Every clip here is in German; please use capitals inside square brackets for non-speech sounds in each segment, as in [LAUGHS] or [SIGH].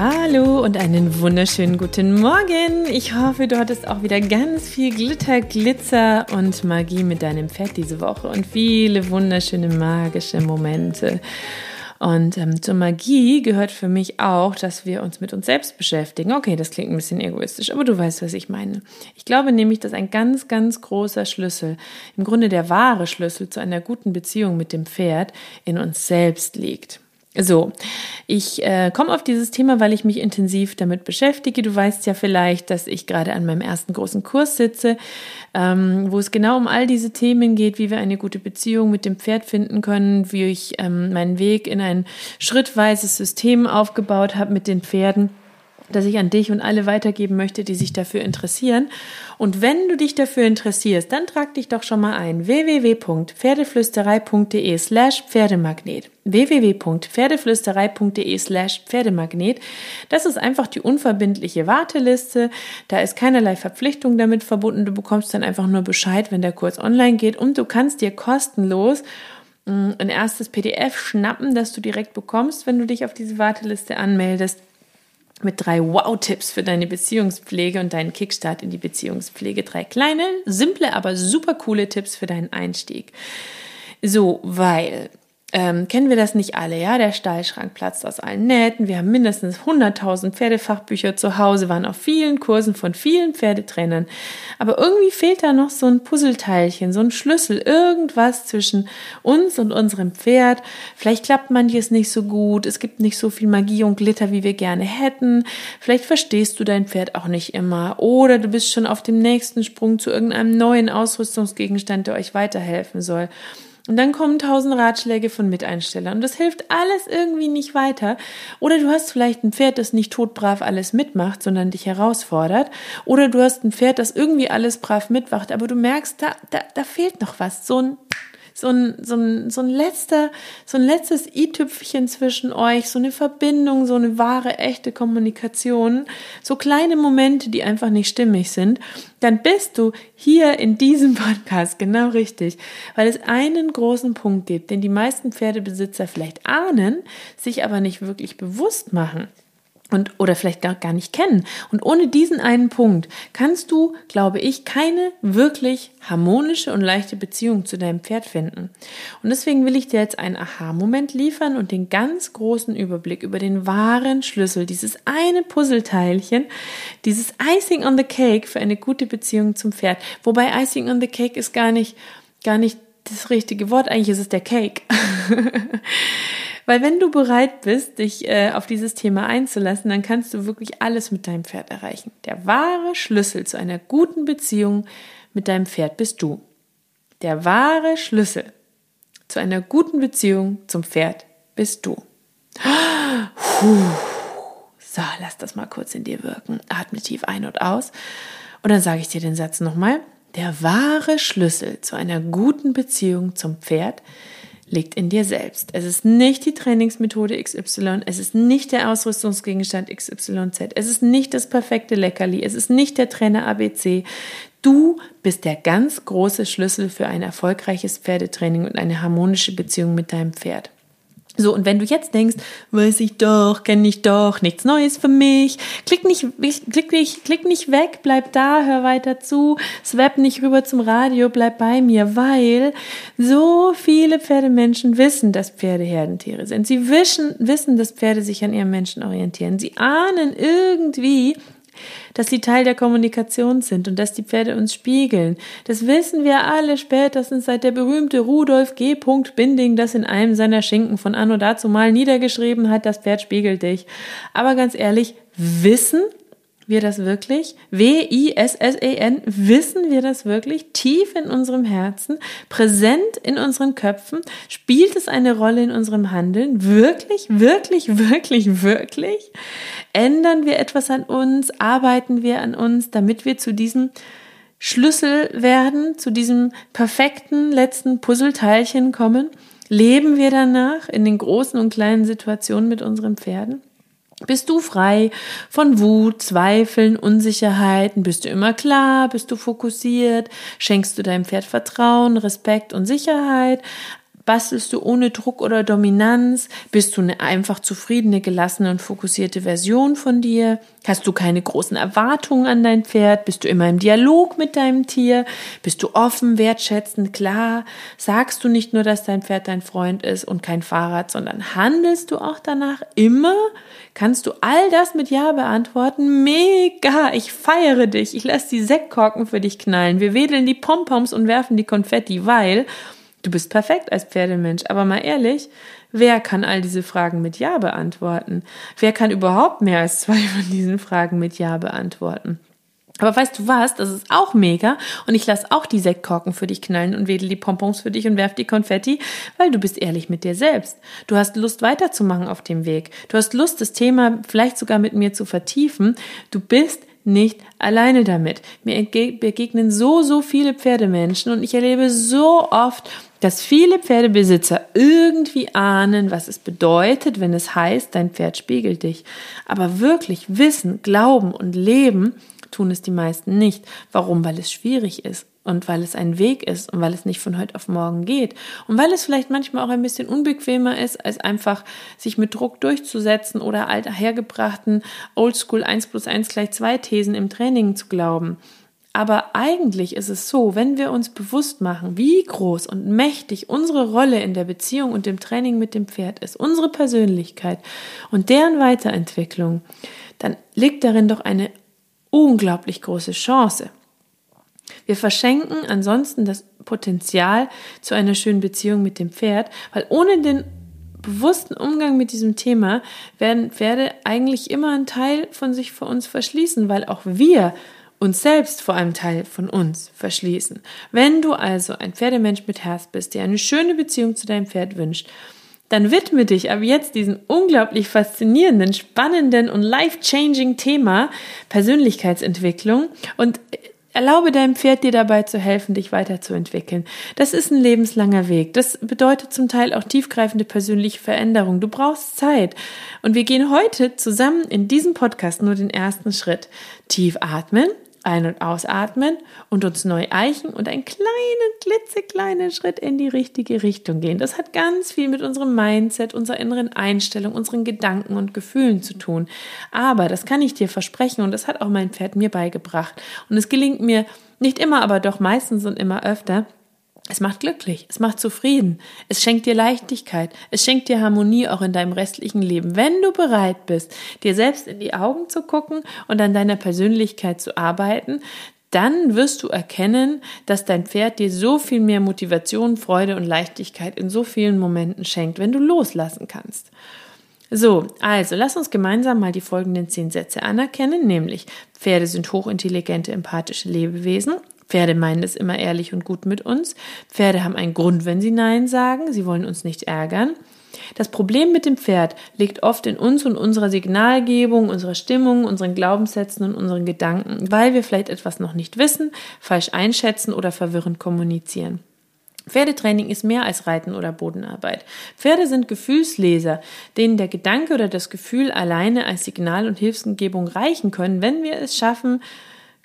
Hallo und einen wunderschönen guten Morgen. Ich hoffe, du hattest auch wieder ganz viel Glitter, Glitzer und Magie mit deinem Pferd diese Woche und viele wunderschöne magische Momente. Und ähm, zur Magie gehört für mich auch, dass wir uns mit uns selbst beschäftigen. Okay, das klingt ein bisschen egoistisch, aber du weißt, was ich meine. Ich glaube nämlich, dass ein ganz, ganz großer Schlüssel, im Grunde der wahre Schlüssel zu einer guten Beziehung mit dem Pferd in uns selbst liegt. So, ich äh, komme auf dieses Thema, weil ich mich intensiv damit beschäftige. Du weißt ja vielleicht, dass ich gerade an meinem ersten großen Kurs sitze, ähm, wo es genau um all diese Themen geht, wie wir eine gute Beziehung mit dem Pferd finden können, wie ich ähm, meinen Weg in ein schrittweises System aufgebaut habe mit den Pferden das ich an dich und alle weitergeben möchte, die sich dafür interessieren. Und wenn du dich dafür interessierst, dann trag dich doch schon mal ein www.pferdeflüsterei.de slash Pferdemagnet www.pferdeflüsterei.de slash Pferdemagnet. Das ist einfach die unverbindliche Warteliste. Da ist keinerlei Verpflichtung damit verbunden. Du bekommst dann einfach nur Bescheid, wenn der Kurs online geht und du kannst dir kostenlos mm, ein erstes PDF schnappen, das du direkt bekommst, wenn du dich auf diese Warteliste anmeldest mit drei Wow-Tipps für deine Beziehungspflege und deinen Kickstart in die Beziehungspflege. Drei kleine, simple, aber super coole Tipps für deinen Einstieg. So, weil ähm, kennen wir das nicht alle, ja? Der Stallschrank platzt aus allen Nähten. Wir haben mindestens 100.000 Pferdefachbücher zu Hause, waren auf vielen Kursen von vielen Pferdetrainern. Aber irgendwie fehlt da noch so ein Puzzleteilchen, so ein Schlüssel, irgendwas zwischen uns und unserem Pferd. Vielleicht klappt manches nicht so gut. Es gibt nicht so viel Magie und Glitter, wie wir gerne hätten. Vielleicht verstehst du dein Pferd auch nicht immer. Oder du bist schon auf dem nächsten Sprung zu irgendeinem neuen Ausrüstungsgegenstand, der euch weiterhelfen soll. Und dann kommen tausend Ratschläge von Miteinstellern und das hilft alles irgendwie nicht weiter. Oder du hast vielleicht ein Pferd, das nicht todbrav alles mitmacht, sondern dich herausfordert. Oder du hast ein Pferd, das irgendwie alles brav mitwacht, aber du merkst, da, da, da fehlt noch was. So ein so ein, so ein, so ein letzter, so ein letztes i-Tüpfchen zwischen euch, so eine Verbindung, so eine wahre, echte Kommunikation, so kleine Momente, die einfach nicht stimmig sind, dann bist du hier in diesem [LAUGHS] Podcast genau richtig, weil es einen großen Punkt gibt, den die meisten Pferdebesitzer vielleicht ahnen, sich aber nicht wirklich bewusst machen und oder vielleicht gar, gar nicht kennen. Und ohne diesen einen Punkt kannst du, glaube ich, keine wirklich harmonische und leichte Beziehung zu deinem Pferd finden. Und deswegen will ich dir jetzt einen Aha-Moment liefern und den ganz großen Überblick über den wahren Schlüssel, dieses eine Puzzleteilchen, dieses Icing on the Cake für eine gute Beziehung zum Pferd. Wobei Icing on the Cake ist gar nicht, gar nicht das richtige Wort. Eigentlich ist es der Cake. [LAUGHS] Weil wenn du bereit bist, dich äh, auf dieses Thema einzulassen, dann kannst du wirklich alles mit deinem Pferd erreichen. Der wahre Schlüssel zu einer guten Beziehung mit deinem Pferd bist du. Der wahre Schlüssel zu einer guten Beziehung zum Pferd bist du. Puh. So, lass das mal kurz in dir wirken. Atme tief ein und aus. Und dann sage ich dir den Satz nochmal. Der wahre Schlüssel zu einer guten Beziehung zum Pferd liegt in dir selbst. Es ist nicht die Trainingsmethode XY, es ist nicht der Ausrüstungsgegenstand XYZ, es ist nicht das perfekte Leckerli, es ist nicht der Trainer ABC. Du bist der ganz große Schlüssel für ein erfolgreiches Pferdetraining und eine harmonische Beziehung mit deinem Pferd. So, und wenn du jetzt denkst, weiß ich doch, kenne ich doch, nichts Neues für mich, klick nicht, klick nicht, klick nicht weg, bleib da, hör weiter zu, swap nicht rüber zum Radio, bleib bei mir, weil so viele Pferdemenschen wissen, dass Pferde Herdentiere sind. Sie wissen, wissen, dass Pferde sich an ihren Menschen orientieren. Sie ahnen irgendwie, dass sie Teil der Kommunikation sind und dass die Pferde uns spiegeln. Das wissen wir alle spätestens seit der berühmte Rudolf G. Binding das in einem seiner Schinken von Anno dazu mal niedergeschrieben hat, das Pferd spiegelt dich. Aber ganz ehrlich, wissen wir das wirklich? W-I-S-S-E-N, wissen wir das wirklich? Tief in unserem Herzen, präsent in unseren Köpfen? Spielt es eine Rolle in unserem Handeln? Wirklich, wirklich, wirklich, wirklich? Ändern wir etwas an uns? Arbeiten wir an uns, damit wir zu diesem Schlüssel werden, zu diesem perfekten letzten Puzzleteilchen kommen? Leben wir danach in den großen und kleinen Situationen mit unseren Pferden? Bist du frei von Wut, Zweifeln, Unsicherheiten? Bist du immer klar? Bist du fokussiert? Schenkst du deinem Pferd Vertrauen, Respekt und Sicherheit? Bastelst du ohne Druck oder Dominanz? Bist du eine einfach zufriedene, gelassene und fokussierte Version von dir? Hast du keine großen Erwartungen an dein Pferd? Bist du immer im Dialog mit deinem Tier? Bist du offen, wertschätzend, klar? Sagst du nicht nur, dass dein Pferd dein Freund ist und kein Fahrrad, sondern handelst du auch danach immer? Kannst du all das mit Ja beantworten? Mega! Ich feiere dich. Ich lasse die Sektkorken für dich knallen. Wir wedeln die Pompoms und werfen die Konfetti, weil Du bist perfekt als Pferdemensch, aber mal ehrlich, wer kann all diese Fragen mit Ja beantworten? Wer kann überhaupt mehr als zwei von diesen Fragen mit Ja beantworten? Aber weißt du was? Das ist auch mega. Und ich lasse auch die Sektkorken für dich knallen und wedel die Pompons für dich und werf die Konfetti, weil du bist ehrlich mit dir selbst. Du hast Lust weiterzumachen auf dem Weg. Du hast Lust, das Thema vielleicht sogar mit mir zu vertiefen. Du bist nicht alleine damit. Mir begegnen so, so viele Pferdemenschen und ich erlebe so oft, dass viele Pferdebesitzer irgendwie ahnen, was es bedeutet, wenn es heißt, dein Pferd spiegelt dich. Aber wirklich wissen, glauben und leben tun es die meisten nicht. Warum? Weil es schwierig ist und weil es ein Weg ist und weil es nicht von heute auf morgen geht und weil es vielleicht manchmal auch ein bisschen unbequemer ist, als einfach sich mit Druck durchzusetzen oder alter hergebrachten Oldschool 1 plus 1 gleich 2 Thesen im Training zu glauben. Aber eigentlich ist es so, wenn wir uns bewusst machen, wie groß und mächtig unsere Rolle in der Beziehung und dem Training mit dem Pferd ist, unsere Persönlichkeit und deren Weiterentwicklung, dann liegt darin doch eine unglaublich große Chance. Wir verschenken ansonsten das Potenzial zu einer schönen Beziehung mit dem Pferd, weil ohne den bewussten Umgang mit diesem Thema werden Pferde eigentlich immer einen Teil von sich vor uns verschließen, weil auch wir uns selbst vor einem Teil von uns verschließen. Wenn du also ein Pferdemensch mit Herz bist, der eine schöne Beziehung zu deinem Pferd wünscht, dann widme dich ab jetzt diesem unglaublich faszinierenden, spannenden und life-changing Thema Persönlichkeitsentwicklung und Erlaube deinem Pferd dir dabei zu helfen, dich weiterzuentwickeln. Das ist ein lebenslanger Weg. Das bedeutet zum Teil auch tiefgreifende persönliche Veränderung. Du brauchst Zeit. Und wir gehen heute zusammen in diesem Podcast nur den ersten Schritt. Tief atmen, ein- und ausatmen und uns neu eichen und einen kleinen, klitzekleinen Schritt in die richtige Richtung gehen. Das hat ganz viel mit unserem Mindset, unserer inneren Einstellung, unseren Gedanken und Gefühlen zu tun. Aber das kann ich dir versprechen und das hat auch mein Pferd mir beigebracht. Und es gelingt mir nicht immer, aber doch meistens und immer öfter, es macht glücklich, es macht zufrieden, es schenkt dir Leichtigkeit, es schenkt dir Harmonie auch in deinem restlichen Leben, wenn du bereit bist, dir selbst in die Augen zu gucken und an deiner Persönlichkeit zu arbeiten, dann wirst du erkennen, dass dein Pferd dir so viel mehr Motivation, Freude und Leichtigkeit in so vielen Momenten schenkt, wenn du loslassen kannst. So, also lass uns gemeinsam mal die folgenden zehn Sätze anerkennen, nämlich Pferde sind hochintelligente, empathische Lebewesen Pferde meinen es immer ehrlich und gut mit uns. Pferde haben einen Grund, wenn sie Nein sagen. Sie wollen uns nicht ärgern. Das Problem mit dem Pferd liegt oft in uns und unserer Signalgebung, unserer Stimmung, unseren Glaubenssätzen und unseren Gedanken, weil wir vielleicht etwas noch nicht wissen, falsch einschätzen oder verwirrend kommunizieren. Pferdetraining ist mehr als Reiten oder Bodenarbeit. Pferde sind Gefühlsleser, denen der Gedanke oder das Gefühl alleine als Signal und Hilfsgebung reichen können, wenn wir es schaffen,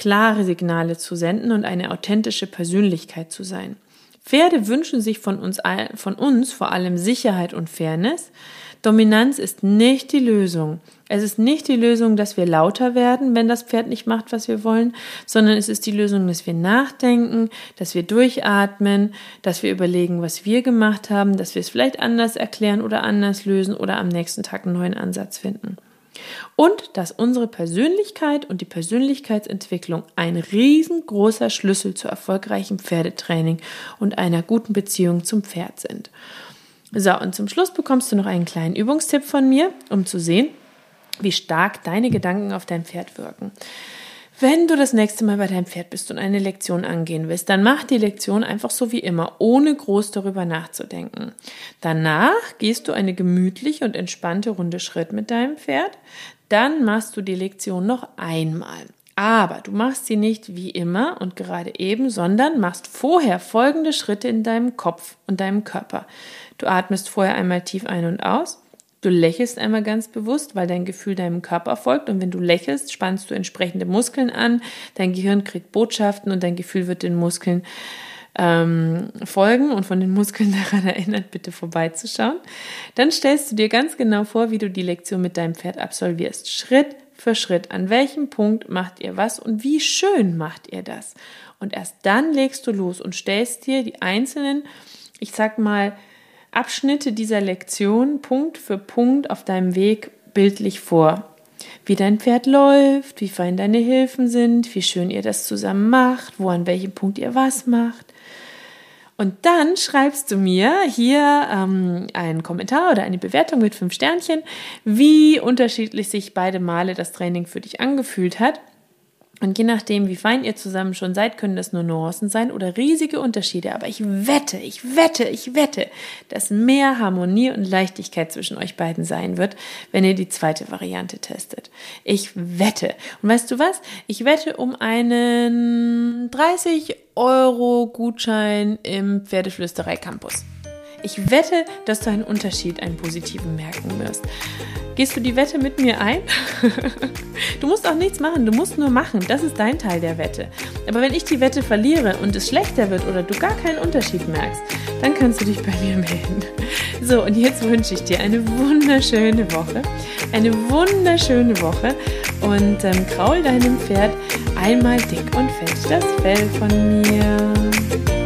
klare Signale zu senden und eine authentische Persönlichkeit zu sein. Pferde wünschen sich von uns, von uns vor allem Sicherheit und Fairness. Dominanz ist nicht die Lösung. Es ist nicht die Lösung, dass wir lauter werden, wenn das Pferd nicht macht, was wir wollen, sondern es ist die Lösung, dass wir nachdenken, dass wir durchatmen, dass wir überlegen, was wir gemacht haben, dass wir es vielleicht anders erklären oder anders lösen oder am nächsten Tag einen neuen Ansatz finden. Und dass unsere Persönlichkeit und die Persönlichkeitsentwicklung ein riesengroßer Schlüssel zu erfolgreichem Pferdetraining und einer guten Beziehung zum Pferd sind. So, und zum Schluss bekommst du noch einen kleinen Übungstipp von mir, um zu sehen, wie stark deine Gedanken auf dein Pferd wirken. Wenn du das nächste Mal bei deinem Pferd bist und eine Lektion angehen willst, dann mach die Lektion einfach so wie immer, ohne groß darüber nachzudenken. Danach gehst du eine gemütliche und entspannte Runde Schritt mit deinem Pferd. Dann machst du die Lektion noch einmal. Aber du machst sie nicht wie immer und gerade eben, sondern machst vorher folgende Schritte in deinem Kopf und deinem Körper. Du atmest vorher einmal tief ein und aus. Du lächelst einmal ganz bewusst, weil dein Gefühl deinem Körper folgt. Und wenn du lächelst, spannst du entsprechende Muskeln an. Dein Gehirn kriegt Botschaften und dein Gefühl wird den Muskeln ähm, folgen und von den Muskeln [LAUGHS] daran erinnert, bitte vorbeizuschauen. Dann stellst du dir ganz genau vor, wie du die Lektion mit deinem Pferd absolvierst. Schritt für Schritt. An welchem Punkt macht ihr was und wie schön macht ihr das? Und erst dann legst du los und stellst dir die einzelnen, ich sag mal, Abschnitte dieser Lektion Punkt für Punkt auf deinem Weg bildlich vor. Wie dein Pferd läuft, wie fein deine Hilfen sind, wie schön ihr das zusammen macht, wo an welchem Punkt ihr was macht. Und dann schreibst du mir hier ähm, einen Kommentar oder eine Bewertung mit fünf Sternchen, wie unterschiedlich sich beide Male das Training für dich angefühlt hat. Und je nachdem, wie fein ihr zusammen schon seid, können das nur Nuancen sein oder riesige Unterschiede. Aber ich wette, ich wette, ich wette, dass mehr Harmonie und Leichtigkeit zwischen euch beiden sein wird, wenn ihr die zweite Variante testet. Ich wette. Und weißt du was? Ich wette um einen 30 Euro Gutschein im Pferdeflüsterei Campus. Ich wette, dass du einen Unterschied, einen positiven merken wirst. Gehst du die Wette mit mir ein? [LAUGHS] du musst auch nichts machen, du musst nur machen. Das ist dein Teil der Wette. Aber wenn ich die Wette verliere und es schlechter wird oder du gar keinen Unterschied merkst, dann kannst du dich bei mir melden. So, und jetzt wünsche ich dir eine wunderschöne Woche. Eine wunderschöne Woche und ähm, kraul deinem Pferd einmal dick und fett das Fell von mir.